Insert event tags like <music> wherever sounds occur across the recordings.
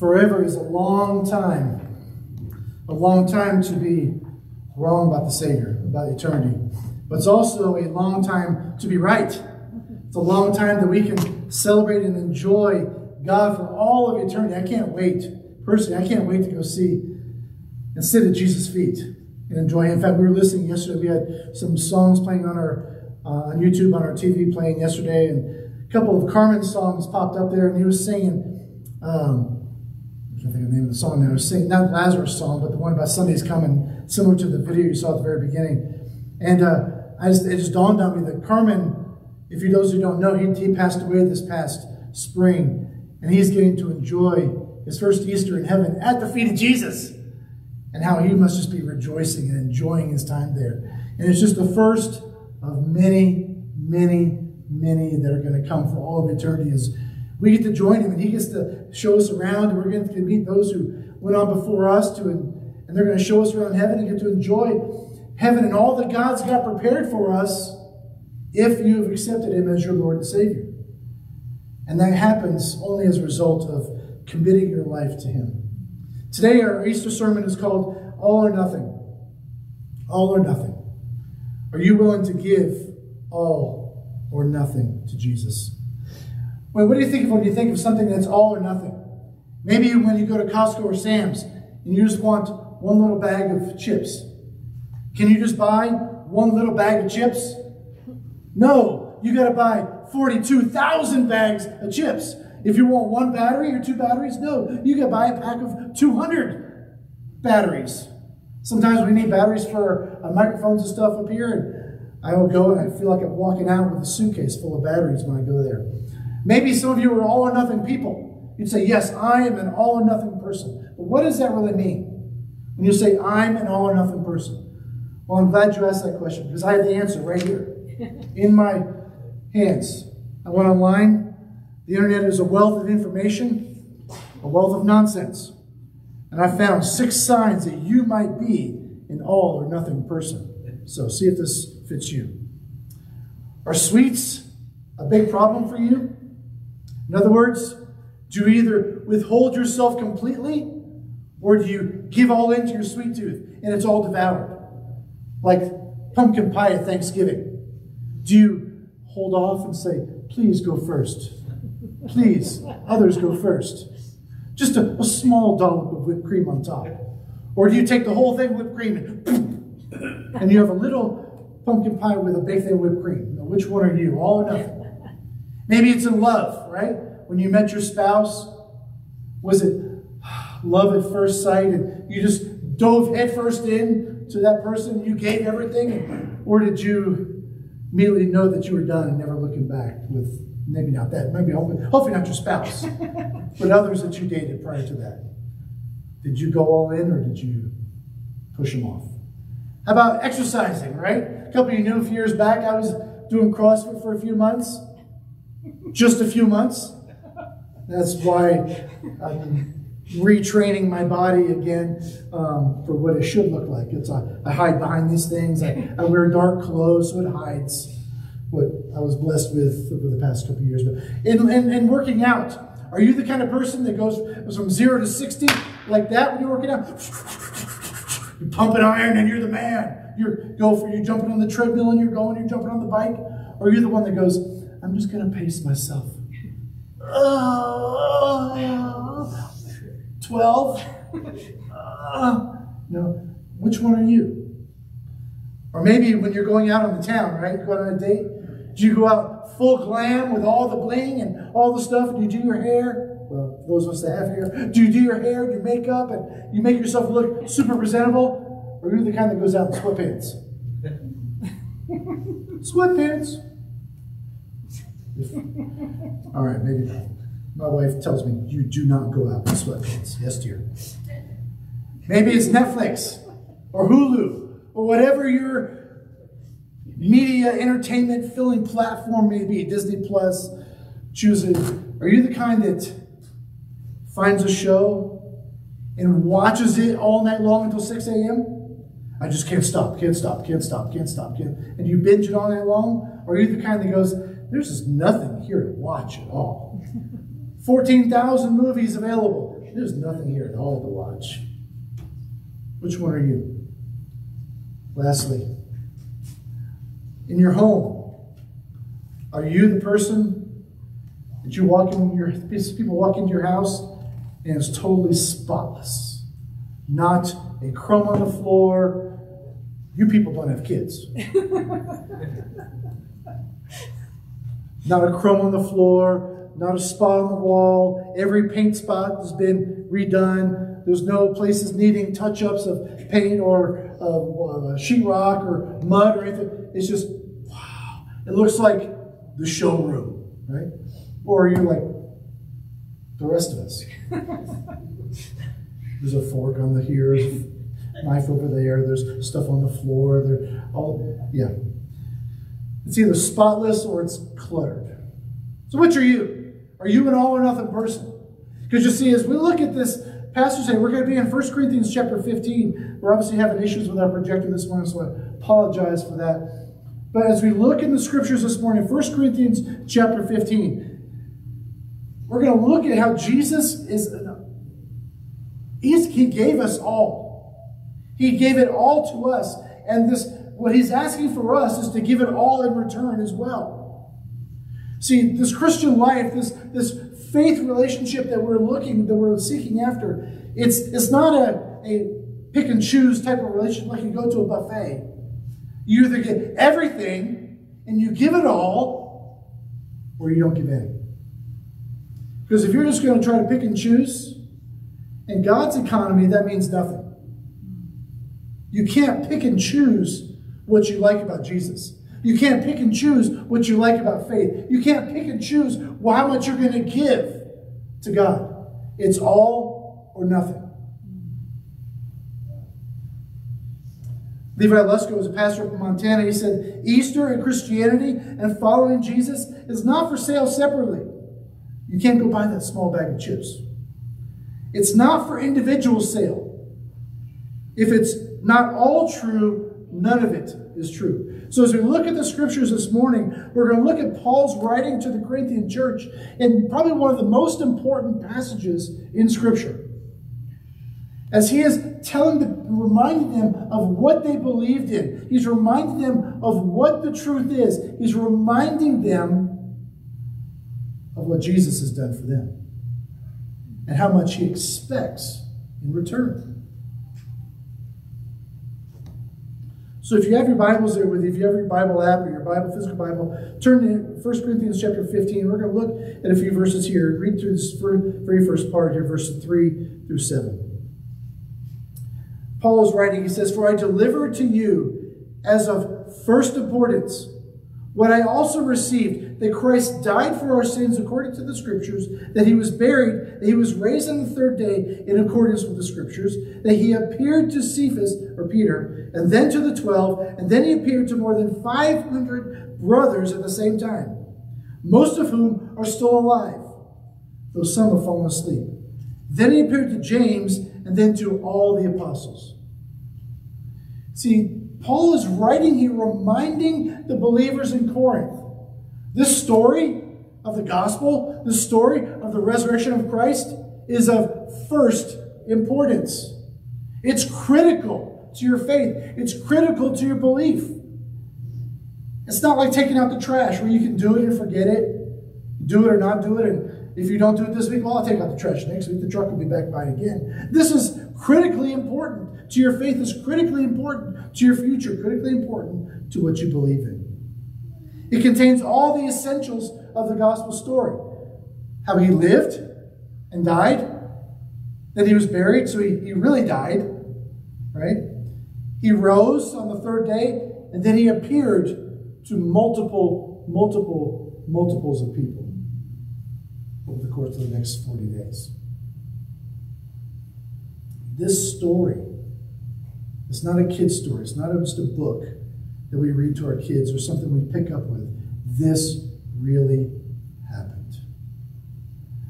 Forever is a long time. A long time to be wrong about the Savior, about eternity. But it's also a long time to be right. It's a long time that we can celebrate and enjoy God for all of eternity. I can't wait. Personally, I can't wait to go see and sit at Jesus' feet and enjoy Him. In fact, we were listening yesterday. We had some songs playing on our uh, on YouTube on our TV playing yesterday, and a couple of Carmen songs popped up there, and he was singing. Um, I think the name of the song now. He was singing not Lazarus' song, but the one about Sunday's coming, similar to the video you saw at the very beginning. And uh, I just, it just dawned on me that Carmen if you those who don't know, he, he passed away this past spring, and he's getting to enjoy his first Easter in heaven at the feet of Jesus, and how he must just be rejoicing and enjoying his time there. And it's just the first of many, many, many that are going to come for all of eternity. As we get to join him, and he gets to show us around, and we're going to meet those who went on before us to, and they're going to show us around heaven and get to enjoy heaven and all that God's got prepared for us if you have accepted Him as your Lord and Savior. And that happens only as a result of committing your life to Him. Today, our Easter sermon is called All or Nothing. All or Nothing. Are you willing to give all or nothing to Jesus? Well, what do you think of when you think of something that's all or nothing? Maybe when you go to Costco or Sam's and you just want one little bag of chips. Can you just buy one little bag of chips? No, you got to buy 42,000 bags of chips. If you want one battery or two batteries, no, you got to buy a pack of 200 batteries. Sometimes we need batteries for uh, microphones and stuff up here, and I will go and I feel like I'm walking out with a suitcase full of batteries when I go there. Maybe some of you are all or nothing people. You'd say, Yes, I am an all or nothing person. But what does that really mean? When you say, I'm an all or nothing person? Well, I'm glad you asked that question because I have the answer right here <laughs> in my hands. I went online. The internet is a wealth of information, a wealth of nonsense. And I found six signs that you might be an all or nothing person. So see if this fits you. Are sweets a big problem for you? In other words, do you either withhold yourself completely or do you give all into your sweet tooth and it's all devoured? Like pumpkin pie at Thanksgiving. Do you hold off and say, please go first? Please, others go first. Just a, a small dollop of whipped cream on top. Or do you take the whole thing whipped cream and, <laughs> and you have a little pumpkin pie with a big thing whipped cream? Now, which one are you? All or nothing? Maybe it's in love, right? When you met your spouse, was it love at first sight and you just dove headfirst in to that person, you gave everything? Or did you immediately know that you were done and never looking back with maybe not that, maybe hopefully, hopefully not your spouse, <laughs> but others that you dated prior to that. Did you go all in or did you push them off? How about exercising, right? A couple of you knew a few years back I was doing CrossFit for a few months. Just a few months. That's why I'm retraining my body again um, for what it should look like. It's a, I hide behind these things. I, I wear dark clothes so it hides what I was blessed with over the past couple years. But in, in, in, working out, are you the kind of person that goes from zero to 60 like that when you're working out? You're pumping iron and you're the man. You're go for you're jumping on the treadmill and you're going, you're jumping on the bike. Or you're the one that goes, I'm just gonna pace myself. Oh, 12? Uh, no. Which one are you? Or maybe when you're going out on the town, right? Going on a date. Do you go out full glam with all the bling and all the stuff? Do you do your hair? Well, those of us that have hair. Do you do your hair, and your makeup, and you make yourself look super presentable? Or are you the kind that goes out in sweatpants? <laughs> sweatpants. <laughs> all right, maybe not. My wife tells me, you do not go out in sweatpants. Yes, dear. Maybe it's Netflix or Hulu or whatever your media entertainment filling platform may be, Disney Plus, choosing. Are you the kind that finds a show and watches it all night long until 6 a.m.? I just can't stop, can't stop, can't stop, can't stop, can't. And you binge it all night long? Or are you the kind that goes, there's just nothing here to watch at all? 14,000 movies available. there's nothing here at all to watch. Which one are you? Lastly, in your home, are you the person that you walk in your people walk into your house and it's totally spotless? Not a crumb on the floor. You people don't have kids. <laughs> not a crumb on the floor, not a spot on the wall. Every paint spot has been redone. There's no places needing touch ups of paint or uh, sheetrock or mud or anything. It's just, wow. It looks like the showroom, right? Or you're like the rest of us. <laughs> There's a fork on the here, knife over there, there's stuff on the floor. There, all yeah. It's either spotless or it's cluttered. So which are you? Are you an all or nothing person? Because you see, as we look at this passage today, we're going to be in 1 Corinthians chapter 15. We're obviously having issues with our projector this morning, so I apologize for that. But as we look in the scriptures this morning, 1 Corinthians chapter 15, we're going to look at how Jesus is, he gave us all. He gave it all to us. And this, what he's asking for us is to give it all in return as well. See, this Christian life, this, this faith relationship that we're looking, that we're seeking after, it's, it's not a, a pick and choose type of relationship like you go to a buffet. You either get everything and you give it all, or you don't give any. Because if you're just going to try to pick and choose, in God's economy, that means nothing. You can't pick and choose what you like about Jesus. You can't pick and choose what you like about faith. You can't pick and choose how much you're going to give to God. It's all or nothing. Levi Lusko was a pastor in Montana. He said, Easter and Christianity and following Jesus is not for sale separately. You can't go buy that small bag of chips. It's not for individual sale. If it's not all true, none of it is true. So as we look at the scriptures this morning, we're going to look at Paul's writing to the Corinthian church in probably one of the most important passages in scripture. As he is telling them, reminding them of what they believed in. He's reminding them of what the truth is. He's reminding them of what Jesus has done for them and how much he expects in return. So if you have your Bibles there with you, if you have your Bible app or your Bible, physical Bible, turn to 1 Corinthians chapter 15. We're going to look at a few verses here. Read through this very first part here, verses 3 through 7. Paul is writing, he says, For I delivered to you as of first importance what I also received, that Christ died for our sins according to the Scriptures, that he was buried, that he was raised on the third day in accordance with the Scriptures, that he appeared to Cephas, or Peter, and then to the twelve, and then he appeared to more than 500 brothers at the same time, most of whom are still alive, though some have fallen asleep. Then he appeared to James, and then to all the apostles. See, Paul is writing here, reminding the believers in Corinth this story of the gospel, the story of the resurrection of Christ, is of first importance. It's critical to your faith, it's critical to your belief. It's not like taking out the trash where you can do it and forget it, do it or not do it, and if you don't do it this week, well, I'll take out the trash next week. The truck will be back by again. This is critically important to your faith, is critically important to your future, critically important to what you believe in. It contains all the essentials of the gospel story how he lived and died, that he was buried, so he, he really died, right? He rose on the third day, and then he appeared to multiple, multiple, multiples of people over the course of the next 40 days. This story is not a kid's story. It's not just a book that we read to our kids or something we pick up with. This really happened.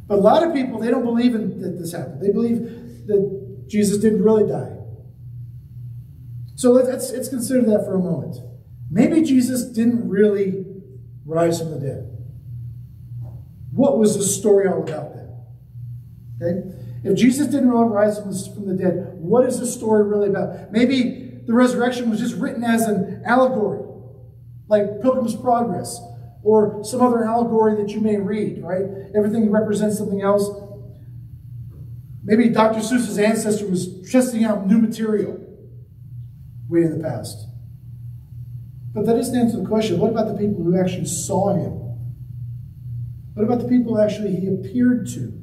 But a lot of people, they don't believe in, that this happened. They believe that Jesus didn't really die. So let's, let's consider that for a moment. Maybe Jesus didn't really rise from the dead. What was the story all about then? Okay? If Jesus didn't rise from the dead, what is the story really about? Maybe the resurrection was just written as an allegory, like Pilgrim's Progress, or some other allegory that you may read, right? Everything represents something else. Maybe Dr. Seuss's ancestor was testing out new material way in the past. But that doesn't answer the question. What about the people who actually saw him? What about the people actually he appeared to?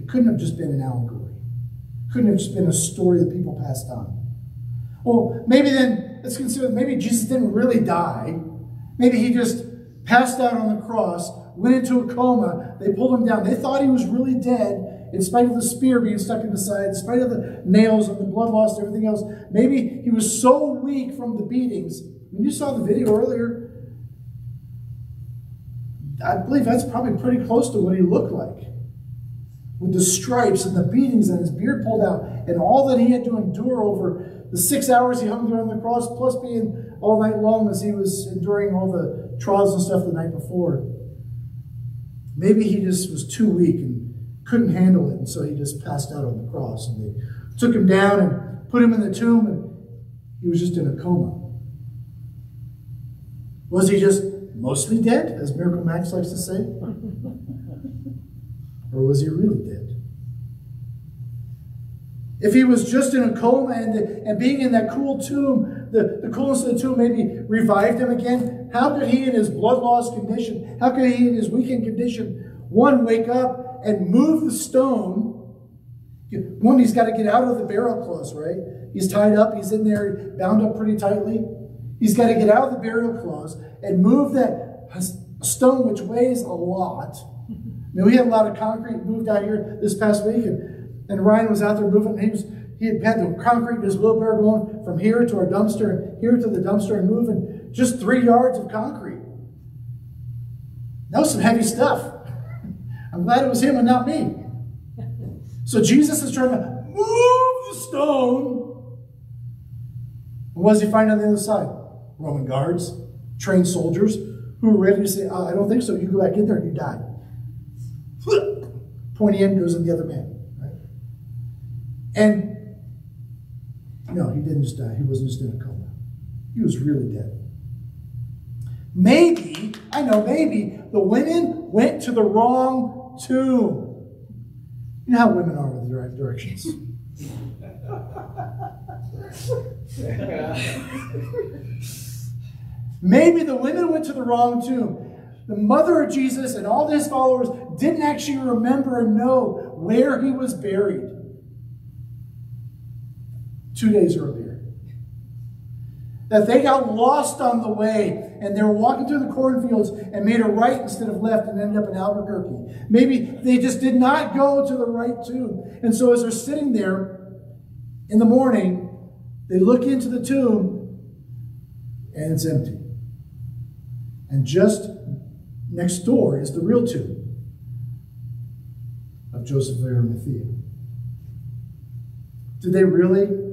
It couldn't have just been an allegory. It couldn't have just been a story that people passed on. Well, maybe then, let's consider maybe Jesus didn't really die. Maybe he just passed out on the cross, went into a coma. They pulled him down. They thought he was really dead in spite of the spear being stuck in the side, in spite of the nails and the blood loss and everything else. Maybe he was so weak from the beatings. When you saw the video earlier, I believe that's probably pretty close to what he looked like. With the stripes and the beatings and his beard pulled out, and all that he had to endure over the six hours he hung there on the cross, plus being all night long as he was enduring all the trials and stuff the night before. Maybe he just was too weak and couldn't handle it, and so he just passed out on the cross. And they took him down and put him in the tomb, and he was just in a coma. Was he just mostly dead, as Miracle Max likes to say? <laughs> or was he really dead? If he was just in a coma and, and being in that cool tomb, the, the coolness of the tomb maybe revived him again, how could he in his blood loss condition, how could he in his weakened condition, one, wake up and move the stone? One, he's got to get out of the burial clothes, right? He's tied up, he's in there, bound up pretty tightly. He's got to get out of the burial clothes and move that stone, which weighs a lot. <laughs> I mean, we had a lot of concrete moved out here this past week, and, Ryan was out there moving. He was he had had the concrete in his wheelbarrow going from here to our dumpster, and here to the dumpster, and moving just three yards of concrete. That was some heavy stuff. <laughs> I'm glad it was him and not me. So Jesus is trying to move the stone. And what does he find on the other side? Roman guards, trained soldiers who are ready to say, oh, I don't think so. You go back in there and you die. <laughs> Pointy end goes in the other man. And no, he didn't just die. He wasn't just in a coma. He was really dead. Maybe, I know, maybe the women went to the wrong tomb. You know how women are with the right directions. <laughs> Maybe the women went to the wrong tomb. The mother of Jesus and all his followers didn't actually remember and know where he was buried two days earlier. That they got lost on the way and they were walking through the cornfields and made a right instead of left and ended up in Albuquerque. Maybe they just did not go to the right tomb. And so as they're sitting there in the morning, they look into the tomb and it's empty. And just next door is the real tomb of Joseph of Arimathea. Did they really?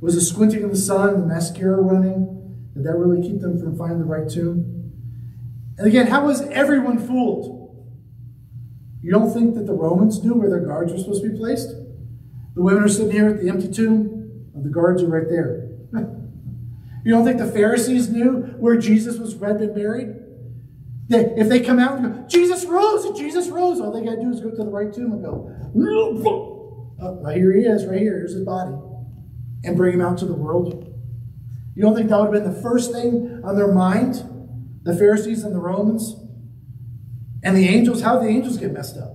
Was the squinting of the sun, the mascara running, did that really keep them from finding the right tomb? And again, how was everyone fooled? You don't think that the Romans knew where their guards were supposed to be placed? The women are sitting here at the empty tomb, and the guards are right there. <laughs> You don't think the Pharisees knew where Jesus was had and buried? They, if they come out and go, Jesus rose, Jesus rose, all they got to do is go to the right tomb and go, oh, right here he is, right here, here's his body, and bring him out to the world. You don't think that would have been the first thing on their mind? The Pharisees and the Romans? And the angels, how did the angels get messed up?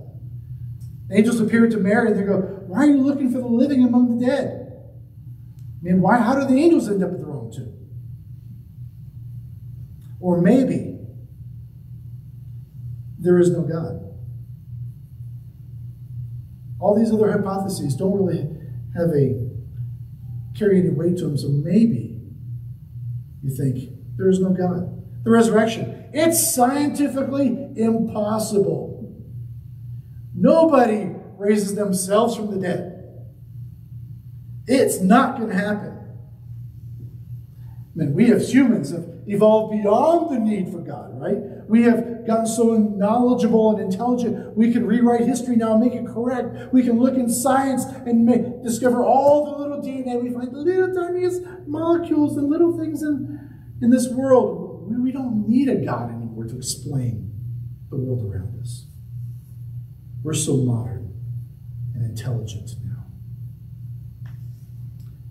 The angels appeared to Mary and they go, Why are you looking for the living among the dead? I mean, why how do the angels end up at the wrong tomb? Or maybe there is no God. All these other hypotheses don't really have a carry any weight to them, so maybe you think there is no God. The resurrection, it's scientifically impossible. Nobody raises themselves from the dead. It's not going to happen. I mean, we as humans have evolved beyond the need for God, right? we have gotten so knowledgeable and intelligent, we can rewrite history now and make it correct. We can look in science and make, discover all the little DNA. We find the little tiniest molecules and little things in, in this world. We, we don't need a God anymore to explain the world around us. We're so modern and intelligent now.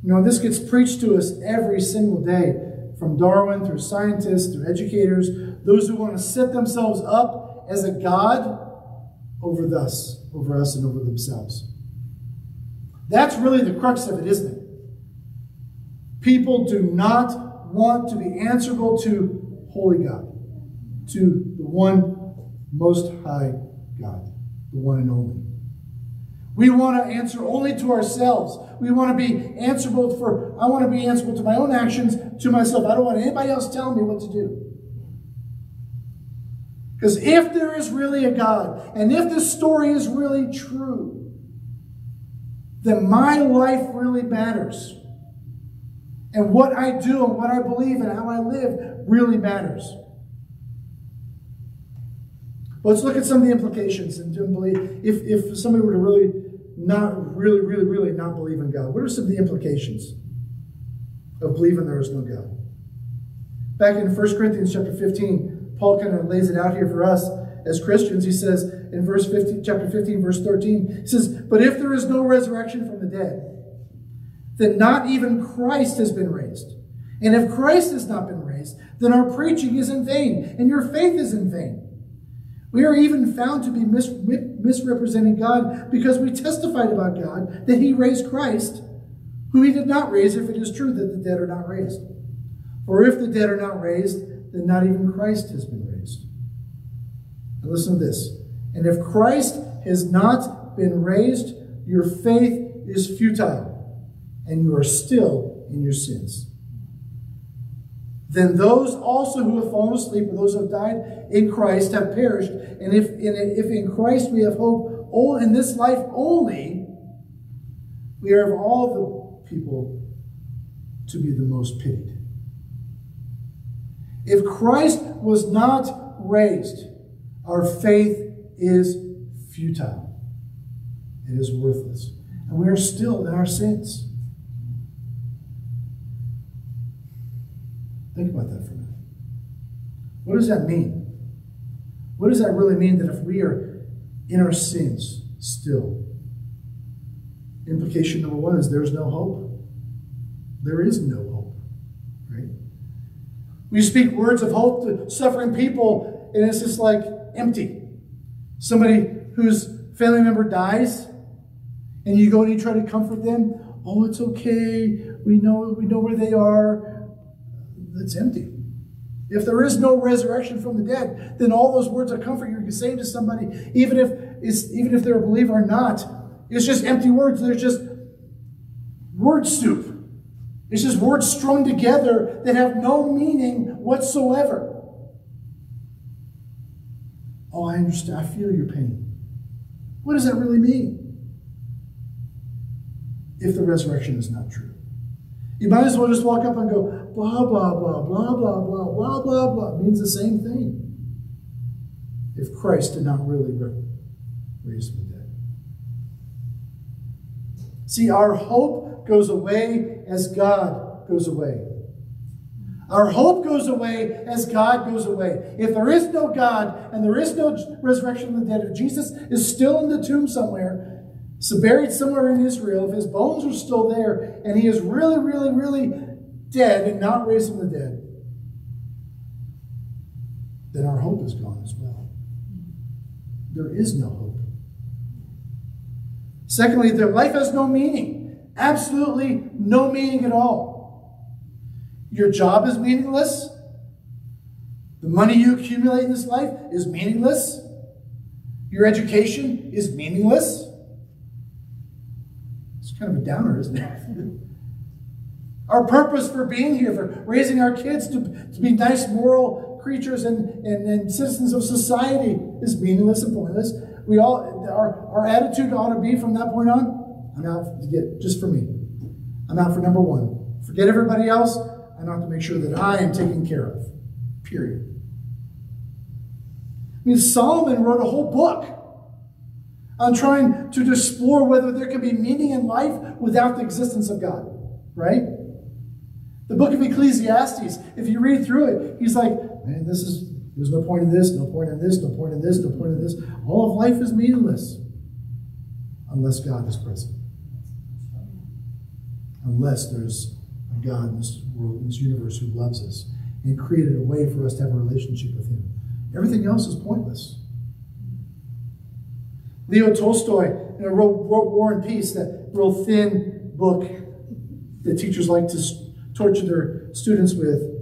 You know, this gets preached to us every single day from Darwin through scientists, through educators, those who want to set themselves up as a God over us, over us and over themselves. That's really the crux of it, isn't it? People do not want to be answerable to holy God, to the one most high God, the one and only. We want to answer only to ourselves. We want to be answerable for, I want to be answerable to my own actions, to myself. I don't want anybody else telling me what to do. Because if there is really a God, and if this story is really true, then my life really matters. And what I do and what I believe and how I live really matters. Let's look at some of the implications and believe if, if somebody were to really not really, really, really not believe in God. What are some of the implications of believing there is no God? Back in 1 Corinthians chapter 15, Paul kind of lays it out here for us as Christians. He says in verse 15, chapter 15, verse 13, he says, But if there is no resurrection from the dead, then not even Christ has been raised. And if Christ has not been raised, then our preaching is in vain, and your faith is in vain. We are even found to be mis- misrepresenting God because we testified about God that He raised Christ, who He did not raise, if it is true that the dead are not raised. For if the dead are not raised, then not even Christ has been raised. Now listen to this. And if Christ has not been raised, your faith is futile, and you are still in your sins then those also who have fallen asleep or those who have died in Christ have perished. And if in, if in Christ we have hope all in this life only, we are of all the people to be the most pitied. If Christ was not raised, our faith is futile. It is worthless. And we are still in our sins. Think about that for a minute. What does that mean? What does that really mean that if we are in our sins still? Implication number one is there's no hope. There is no hope? We speak words of hope to suffering people, and it's just like empty. Somebody whose family member dies, and you go and you try to comfort them. Oh, it's okay. We know we know where they are it's empty. If there is no resurrection from the dead, then all those words of comfort you're saying to somebody, even if it's, even if they're a believer or not, it's just empty words. They're just word soup. It's just words strung together that have no meaning whatsoever. Oh, I understand. I feel your pain. What does that really mean? If the resurrection is not true. You might as well just walk up and go, blah, blah, blah, blah, blah, blah, blah, blah, blah. It means the same thing. If Christ did not really raise from the dead. See, our hope goes away as God goes away. Our hope goes away as God goes away. If there is no God and there is no resurrection from the dead, if Jesus is still in the tomb somewhere, so buried somewhere in Israel, if his bones are still there and he is really, really, really dead and not raised from the dead, then our hope is gone as well. There is no hope. Secondly, their life has no meaning. Absolutely no meaning at all. Your job is meaningless. The money you accumulate in this life is meaningless. Your education is meaningless It's kind of a downer, isn't it? <laughs> our purpose for being here, for raising our kids to, to be nice, moral creatures and, and, and citizens of society is meaningless and pointless. We all, our, our attitude ought to be from that point on, I'm out to get, just for me. I'm out for number one. Forget everybody else. I'm out to make sure that I am taken care of. Period. I mean, Solomon wrote a whole book on trying to explore whether there can be meaning in life without the existence of God, right? The book of Ecclesiastes, if you read through it, he's like, man, this is, there's no point in this, no point in this, no point in this, no point in this. All of life is meaningless unless God is present. Unless there's a God in this world, in this universe who loves us and created a way for us to have a relationship with Him. Everything else is pointless. Leo Tolstoy you know, wrote, wrote War and Peace, that real thin book that teachers like to torture their students with.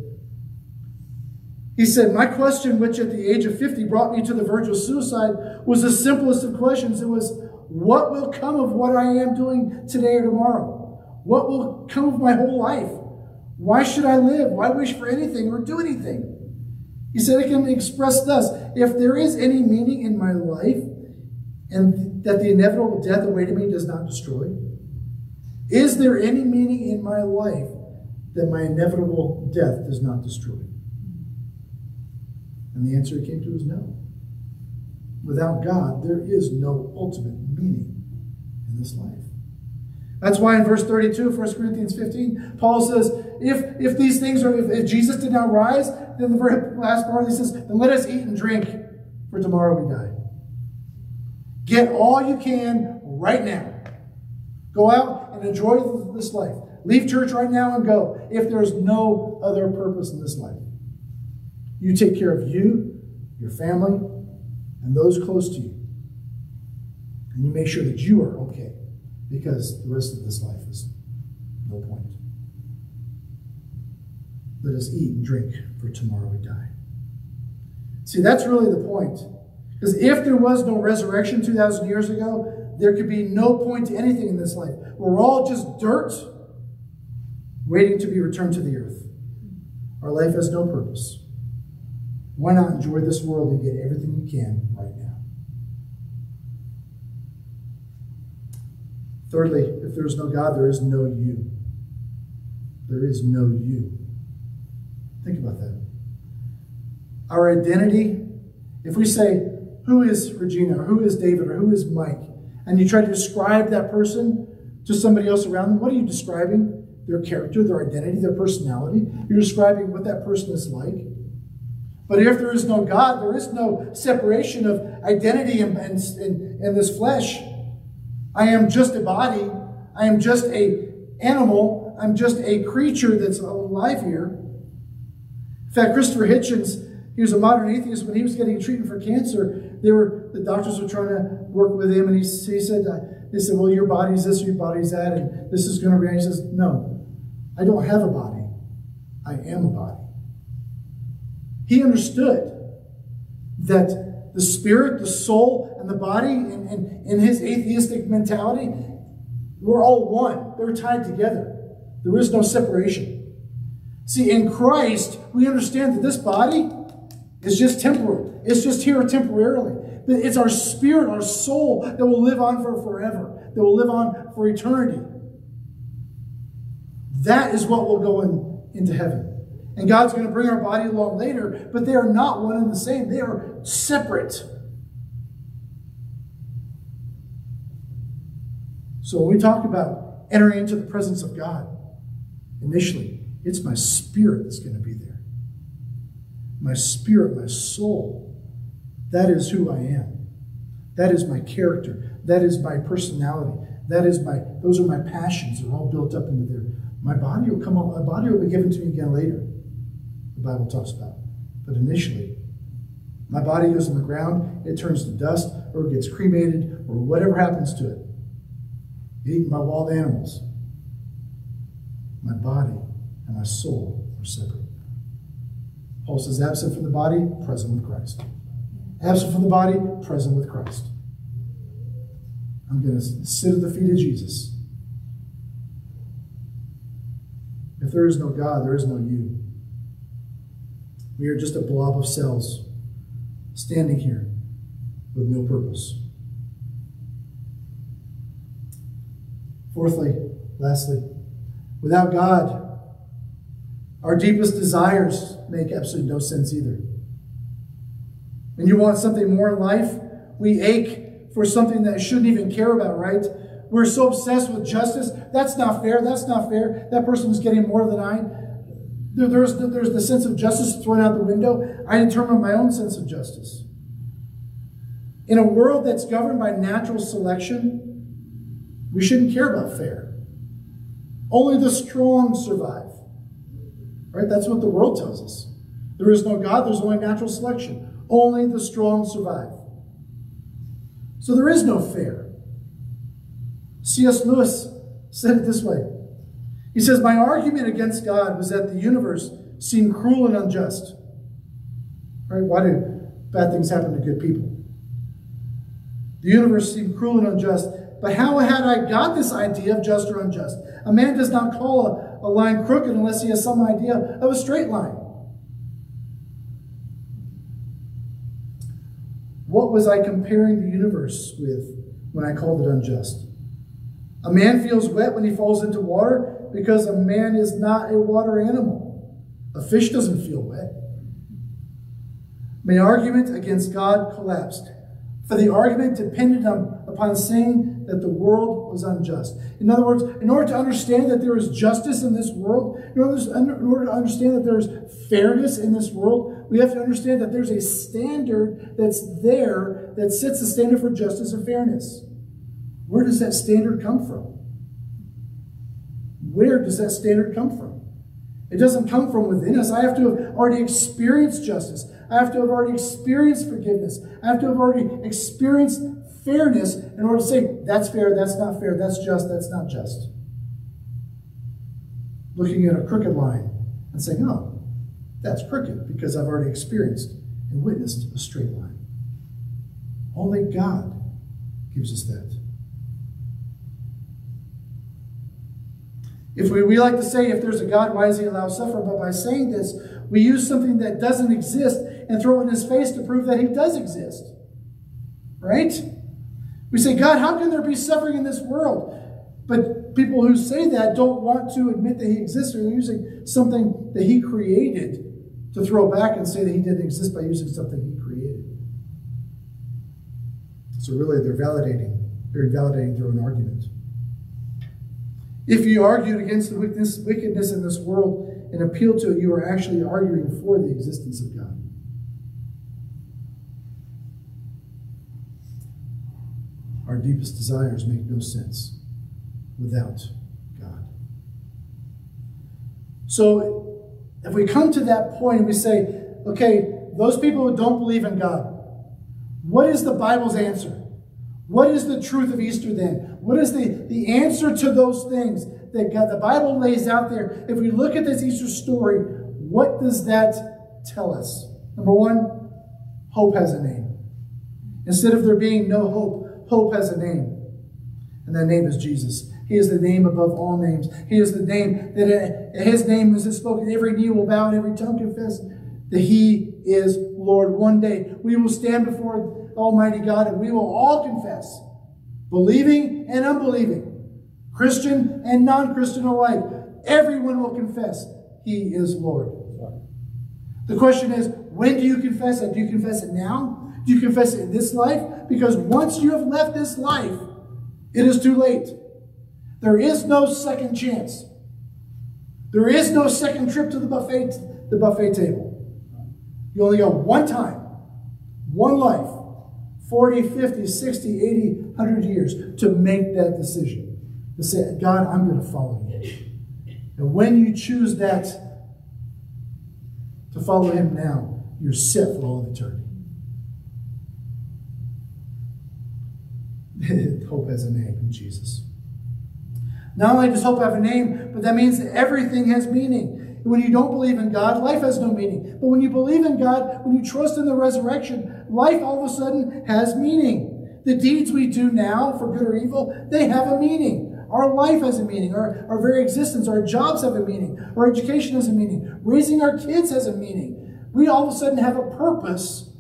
He said, My question, which at the age of 50 brought me to the verge of suicide, was the simplest of questions. It was, What will come of what I am doing today or tomorrow? What will come of my whole life? Why should I live? Why wish for anything or do anything? He said it can be expressed thus If there is any meaning in my life, and that the inevitable death awaiting me does not destroy? Is there any meaning in my life that my inevitable death does not destroy? And the answer came to is no. Without God, there is no ultimate meaning in this life. That's why in verse 32 of 1 Corinthians 15, Paul says, if, if these things are, if, if Jesus did not rise, then the very last part he says, then let us eat and drink, for tomorrow we die. Get all you can right now. Go out and enjoy this life. Leave church right now and go if there's no other purpose in this life. You take care of you, your family, and those close to you. And you make sure that you are okay because the rest of this life is no point. Let us eat and drink, for tomorrow we die. See, that's really the point. Because if there was no resurrection 2,000 years ago, there could be no point to anything in this life. We're all just dirt waiting to be returned to the earth. Our life has no purpose. Why not enjoy this world and get everything you can right now? Thirdly, if there is no God, there is no you. There is no you. Think about that. Our identity, if we say, who is Regina, or who is David, or who is Mike, and you try to describe that person to somebody else around them, what are you describing? Their character, their identity, their personality. You're describing what that person is like. But if there is no God, there is no separation of identity and, in and this flesh. I am just a body. I am just a animal. I'm just a creature that's alive here. In fact, Christopher Hitchens, he was a modern atheist. When he was getting treatment for cancer, they were the doctors were trying to work with him, and he, he said, uh, they said, well, your body's this, your body's that, and this is going to react. He says, no, I don't have a body. I am a body. He understood that the spirit, the soul, and the body, in, in, in his atheistic mentality, we're all one. They're tied together. There is no separation. See, in Christ, we understand that this body is just temporal. It's just here temporarily. It's our spirit, our soul that will live on for forever, that will live on for eternity. That is what will go in, into heaven. And God's going to bring our body along later, but they are not one and the same. They are separate. So when we talk about entering into the presence of God, initially, it's my spirit that's going to be there. My spirit, my soul that is who I am. That is my character. That is my personality. That is my, those are my passions. They're all built up into there. My body will come up, my body will be given to me again later. Bible talks about. But initially, my body goes on the ground, it turns to dust, or it gets cremated, or whatever happens to it. Eaten by wild animals. My body and my soul are separate. Paul says, absent from the body, present with Christ. Absent from the body, present with Christ. I'm going to sit at the feet of Jesus. If there is no God, there is no you. We are just a blob of cells standing here with no purpose. Fourthly, lastly, without God, our deepest desires make absolutely no sense either. When you want something more in life, we ache for something that shouldn't even care about, right? We're so obsessed with justice. That's not fair. That's not fair. That person is getting more than I. There, there's, the, there's the sense of justice thrown out the window. I determine my own sense of justice. In a world that's governed by natural selection, we shouldn't care about fair. Only the strong survive. Right? That's what the world tells us. There is no God, there's only natural selection. Only the strong survive. So there is no fair. C.S. Lewis said it this way He says, My argument against God was that the universe seemed cruel and unjust. Right? Why do bad things happen to good people? The universe seemed cruel and unjust. But how had I got this idea of just or unjust? A man does not call a, a line crooked unless he has some idea of a straight line. What was I comparing the universe with when I called it unjust? A man feels wet when he falls into water because a man is not a water animal. A fish doesn't feel wet. My argument against God collapsed, for the argument depended on, upon saying that the world was unjust. In other words, in order to understand that there is justice in this world, in order, in order to understand that there's fairness in this world, we have to understand that there's a standard that's there that sets the standard for justice and fairness. Where does that standard come from? Where does that standard come from? It doesn't come from within us. I have to have already experienced justice. I have to have already experienced forgiveness. I have to have already experienced fairness in order to say, that's fair, that's not fair, that's just, that's not just. Looking at a crooked line and saying, oh, that's crooked because I've already experienced and witnessed a straight line. Only God gives us that. If we, we like to say, if there's a God, why does he allow suffering? But by saying this, we use something that doesn't exist and throw it in his face to prove that he does exist. Right? We say, God, how can there be suffering in this world? But people who say that don't want to admit that he exists, they're using something that he created to throw back and say that he didn't exist by using something he created. So really, they're validating. They're invalidating their own argument. If you argued against the wickedness in this world and appealed to it, you are actually arguing for the existence of God. Our deepest desires make no sense without God. So, if we come to that point and we say, okay, those people who don't believe in God, what is the Bible's answer? What is the truth of Easter then? What is the, the answer to those things that God, the Bible lays out there? If we look at this Easter story, what does that tell us? Number one, hope has a name. Instead of there being no hope, hope has a name. And that name is Jesus. He is the name above all names. He is the name that uh, his name is spoken. Every knee will bow and every tongue confess that he is Lord. One day we will stand before Almighty God, and we will all confess, believing and unbelieving, Christian and non Christian alike. Everyone will confess He is Lord. The question is, when do you confess it? Do you confess it now? Do you confess it in this life? Because once you have left this life, it is too late. There is no second chance. There is no second trip to the buffet, the buffet table. You only go one time, one life. 40, 50, 60, 80, 100 years to make that decision. To say, God, I'm going to follow you. And when you choose that to follow him now, you're set for all of eternity. <laughs> hope has a name in Jesus. Not only does hope have a name, but that means that everything has meaning. When you don't believe in God, life has no meaning. But when you believe in God, when you trust in the resurrection, life all of a sudden has meaning. The deeds we do now, for good or evil, they have a meaning. Our life has a meaning. Our, our very existence, our jobs have a meaning. Our education has a meaning. Raising our kids has a meaning. We all of a sudden have a purpose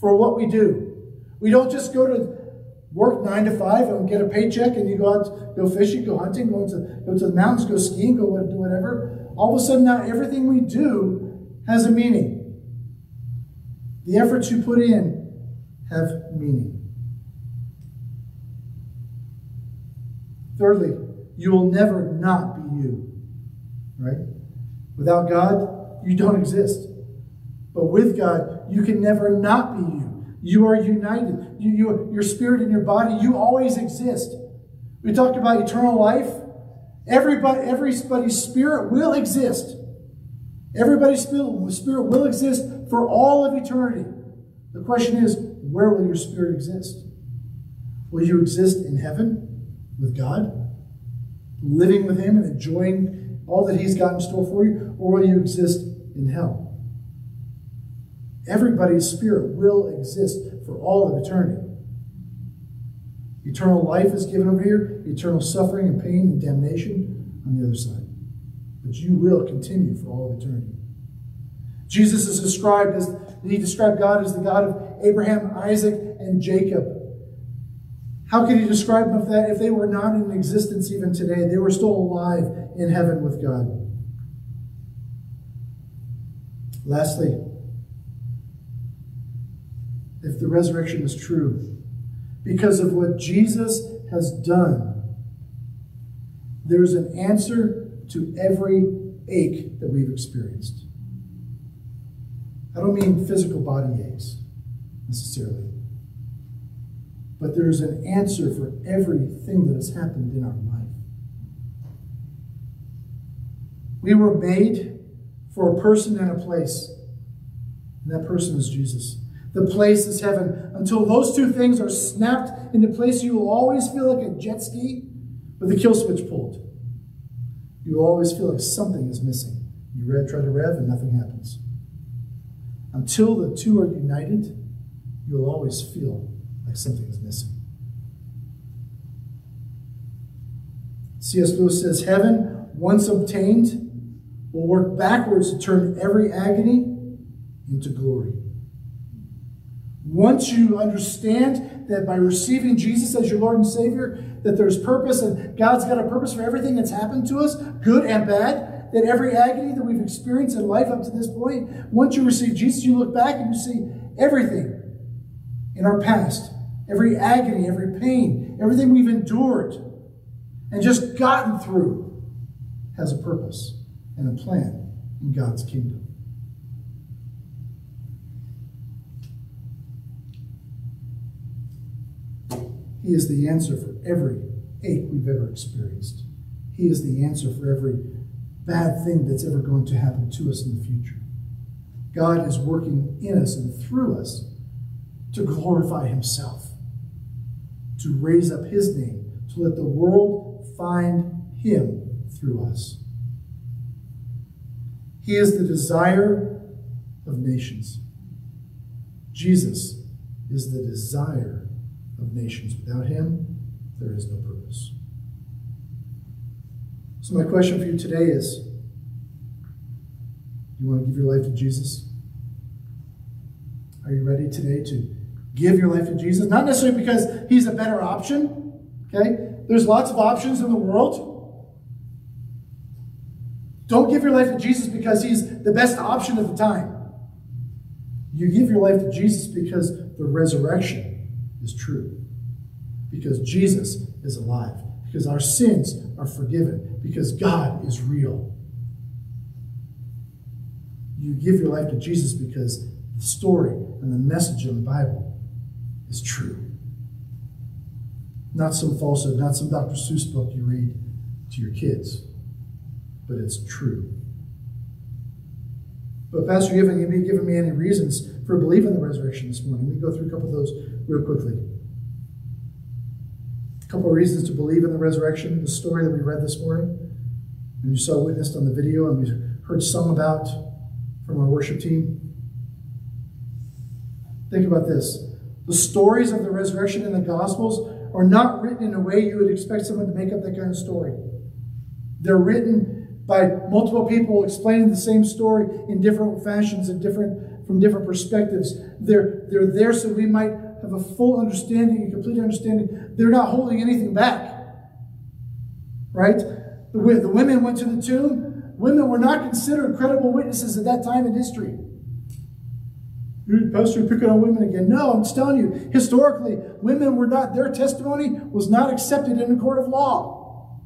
for what we do. We don't just go to work nine to five and get a paycheck and you go out, go fishing, go hunting, go to, go to the mountains, go skiing, go do whatever all of a sudden now everything we do has a meaning. The efforts you put in have meaning. Thirdly, you will never not be you. Right? Without God, you don't exist. But with God, you can never not be you. You are united. You, you, your spirit and your body, you always exist. We talked about eternal life. Everybody, everybody's spirit will exist. Everybody's spirit will exist for all of eternity. The question is, where will your spirit exist? Will you exist in heaven with God, living with Him and enjoying all that He's got in store for you? Or will you exist in hell? Everybody's spirit will exist for all of eternity. Eternal life is given over here, eternal suffering and pain and damnation on the other side. But you will continue for all of eternity. Jesus is described as, he described God as the God of Abraham, Isaac, and Jacob. How could he describe them if, that, if they were not in existence even today? They were still alive in heaven with God. Lastly, if the resurrection is true, because of what Jesus has done, there's an answer to every ache that we've experienced. I don't mean physical body aches necessarily, but there's an answer for everything that has happened in our life. We were made for a person and a place, and that person is Jesus. The place is heaven. Until those two things are snapped into place, you will always feel like a jet ski with the kill switch pulled. You will always feel like something is missing. You rev, try to rev, and nothing happens. Until the two are united, you'll always feel like something is missing. C.S. Lewis says, Heaven, once obtained, will work backwards to turn every agony into glory. Once you understand that by receiving Jesus as your Lord and Savior, that there's purpose and God's got a purpose for everything that's happened to us, good and bad, that every agony that we've experienced in life up to this point, once you receive Jesus, you look back and you see everything in our past, every agony, every pain, everything we've endured and just gotten through has a purpose and a plan in God's kingdom. He is the answer for every ache we've ever experienced. He is the answer for every bad thing that's ever going to happen to us in the future. God is working in us and through us to glorify Himself, to raise up His name, to let the world find Him through us. He is the desire of nations. Jesus is the desire of nations. Without him, there is no purpose. So, my question for you today is Do you want to give your life to Jesus? Are you ready today to give your life to Jesus? Not necessarily because he's a better option, okay? There's lots of options in the world. Don't give your life to Jesus because he's the best option at the time. You give your life to Jesus because the resurrection is true. Because Jesus is alive. Because our sins are forgiven. Because God is real. You give your life to Jesus because the story and the message of the Bible is true. Not some falsehood, not some Dr. Seuss book you read to your kids, but it's true. But Pastor, you haven't given me any reasons for believing in the resurrection this morning. Me go through a couple of those real quickly. A couple of reasons to believe in the resurrection, the story that we read this morning, and you saw witnessed on the video, and we heard sung about from our worship team. Think about this. The stories of the resurrection in the Gospels are not written in a way you would expect someone to make up that kind of story. They're written by multiple people explaining the same story in different fashions and different from different perspectives. They're, they're there so we might have a full understanding a complete understanding. They're not holding anything back. Right? The, the women went to the tomb. Women were not considered credible witnesses at that time in history. Pastor, you're picking on women again. No, I'm telling you, historically, women were not, their testimony was not accepted in a court of law.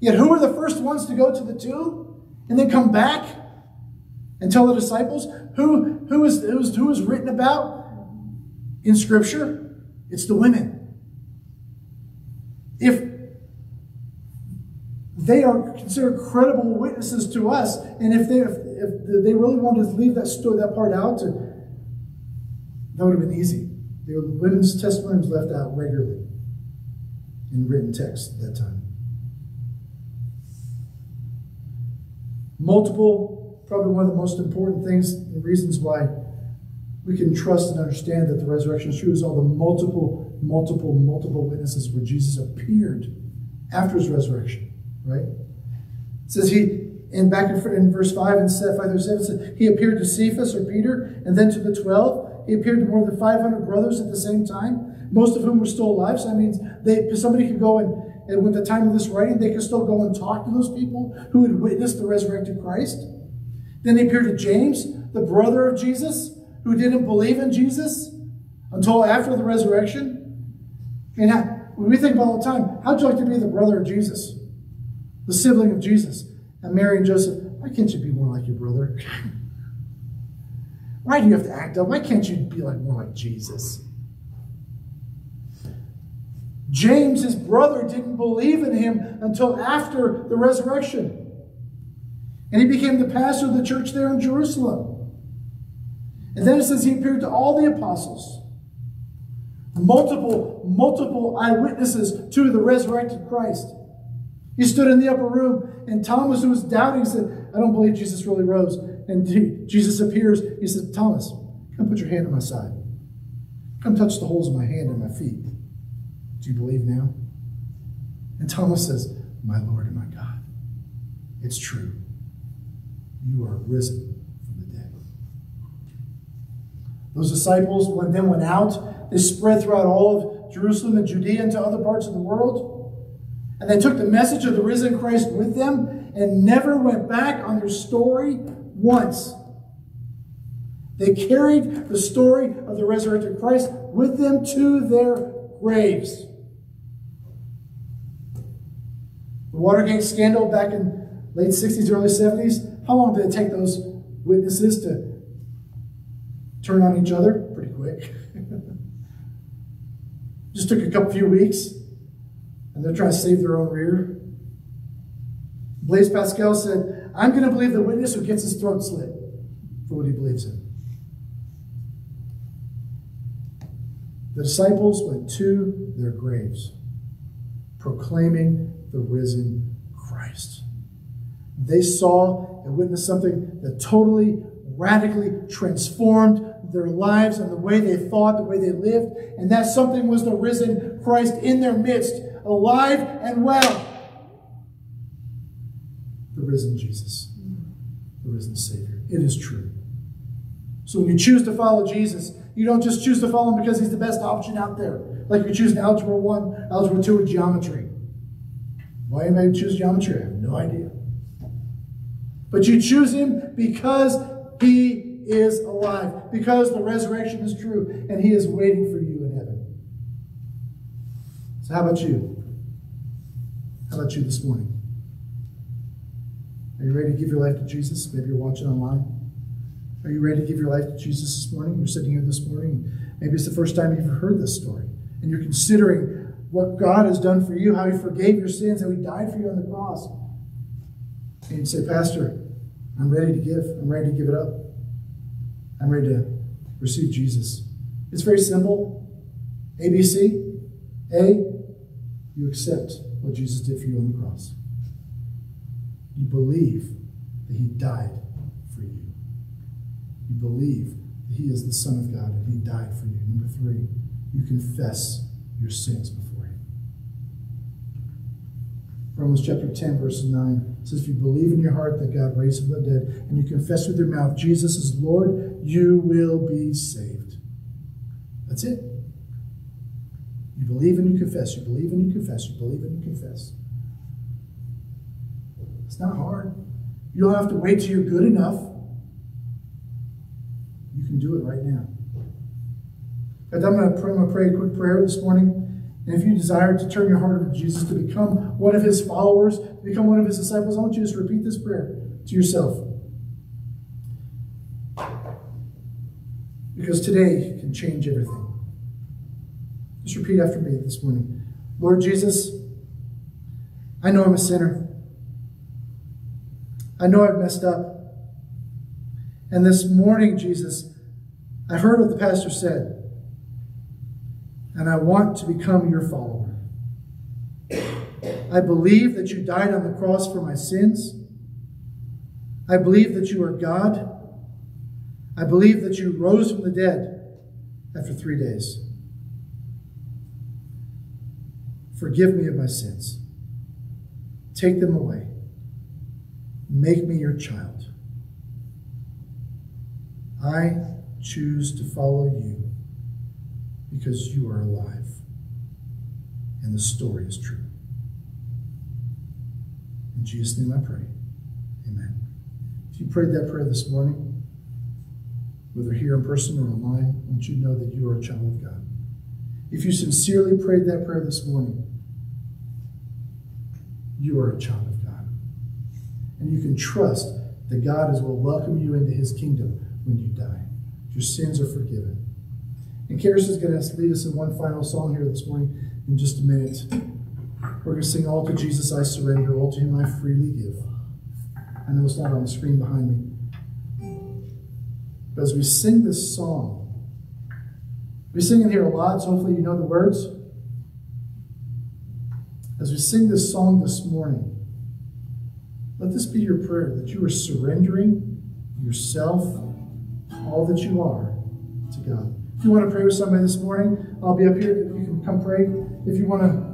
Yet who were the first ones to go to the tomb and then come back and tell the disciples? Who, who, is, who, is, who is written about in Scripture? It's the women. If they are considered credible witnesses to us, and if they, if, if they really wanted to leave that story, that part out, to, that would have been easy. The women's testimony was left out regularly in written text at that time. Multiple, probably one of the most important things and reasons why we can trust and understand that the resurrection is true is all the multiple, multiple, multiple witnesses where Jesus appeared after his resurrection, right? It says he, in back in, in verse 5 and 5 through 7, says, he appeared to Cephas or Peter and then to the 12. He appeared to more than 500 brothers at the same time, most of whom were still alive. So that means they, somebody could go and, and with the time of this writing, they could still go and talk to those people who had witnessed the resurrected Christ. Then he appeared to James, the brother of Jesus, who didn't believe in Jesus until after the resurrection. And we think about all the time, how'd you like to be the brother of Jesus, the sibling of Jesus? And Mary and Joseph, why can't you be more like your brother? <laughs> why do you have to act up? Why can't you be like more like Jesus? James, his brother, didn't believe in him until after the resurrection. And he became the pastor of the church there in Jerusalem. And then it says he appeared to all the apostles. Multiple, multiple eyewitnesses to the resurrected Christ. He stood in the upper room, and Thomas, who was doubting, said, I don't believe Jesus really rose. And he, Jesus appears. He said, Thomas, come put your hand on my side. Come touch the holes in my hand and my feet. Do you believe now? And Thomas says, My Lord and my God. It's true. You are risen from the dead. those disciples when then went out. They spread throughout all of Jerusalem and Judea and to other parts of the world. And they took the message of the risen Christ with them and never went back on their story once. They carried the story of the resurrected Christ with them to their graves. The Watergate scandal back in late 60s, early 70s, how long did it take those witnesses to turn on each other pretty quick. <laughs> Just took a couple few weeks, and they're trying to save their own rear. Blaise Pascal said, I'm going to believe the witness who gets his throat slit for what he believes in. The disciples went to their graves, proclaiming the risen. They saw and witnessed something that totally, radically transformed their lives and the way they thought, the way they lived. And that something was the risen Christ in their midst, alive and well. The risen Jesus, the risen Savior. It is true. So when you choose to follow Jesus, you don't just choose to follow him because he's the best option out there. Like you choose choosing Algebra 1, Algebra 2, or Geometry. Why you may choose Geometry, I have no idea. But you choose him because he is alive, because the resurrection is true, and he is waiting for you in heaven. So, how about you? How about you this morning? Are you ready to give your life to Jesus? Maybe you're watching online. Are you ready to give your life to Jesus this morning? You're sitting here this morning. Maybe it's the first time you've heard this story, and you're considering what God has done for you, how He forgave your sins, how He died for you on the cross. And you say, Pastor, I'm ready to give. I'm ready to give it up. I'm ready to receive Jesus. It's very simple. ABC. A, you accept what Jesus did for you on the cross. You believe that he died for you. You believe that he is the Son of God and he died for you. Number three, you confess your sins before. Romans chapter 10, verse 9 says, If you believe in your heart that God raised from the dead, and you confess with your mouth Jesus is Lord, you will be saved. That's it. You believe and you confess. You believe and you confess. You believe and you confess. It's not hard. You don't have to wait till you're good enough. You can do it right now. I'm going to pray, I'm going to pray a quick prayer this morning. And if you desire to turn your heart to Jesus, to become one of his followers, to become one of his disciples, I want you to just repeat this prayer to yourself. Because today can change everything. Just repeat after me this morning. Lord Jesus, I know I'm a sinner. I know I've messed up. And this morning, Jesus, I heard what the pastor said and I want to become your follower. I believe that you died on the cross for my sins. I believe that you are God. I believe that you rose from the dead after three days. Forgive me of my sins. Take them away. Make me your child. I choose to follow you because you are alive and the story is true. In Jesus' name I pray. Amen. If you prayed that prayer this morning, whether here in person or online, I want you to know that you are a child of God. If you sincerely prayed that prayer this morning, you are a child of God. And you can trust that God is will welcome you into his kingdom when you die. Your sins are forgiven. And Karis is going to lead us in one final song here this morning in just a minute. We're going to sing All to Jesus I Surrender, All to Him I Freely Give. I know it's not on the screen behind me. But as we sing this song, we sing it here a lot, so hopefully you know the words. As we sing this song this morning, let this be your prayer that you are surrendering yourself, all that you are, to God. If you want to pray with somebody this morning, I'll be up here. You can come pray. If you want to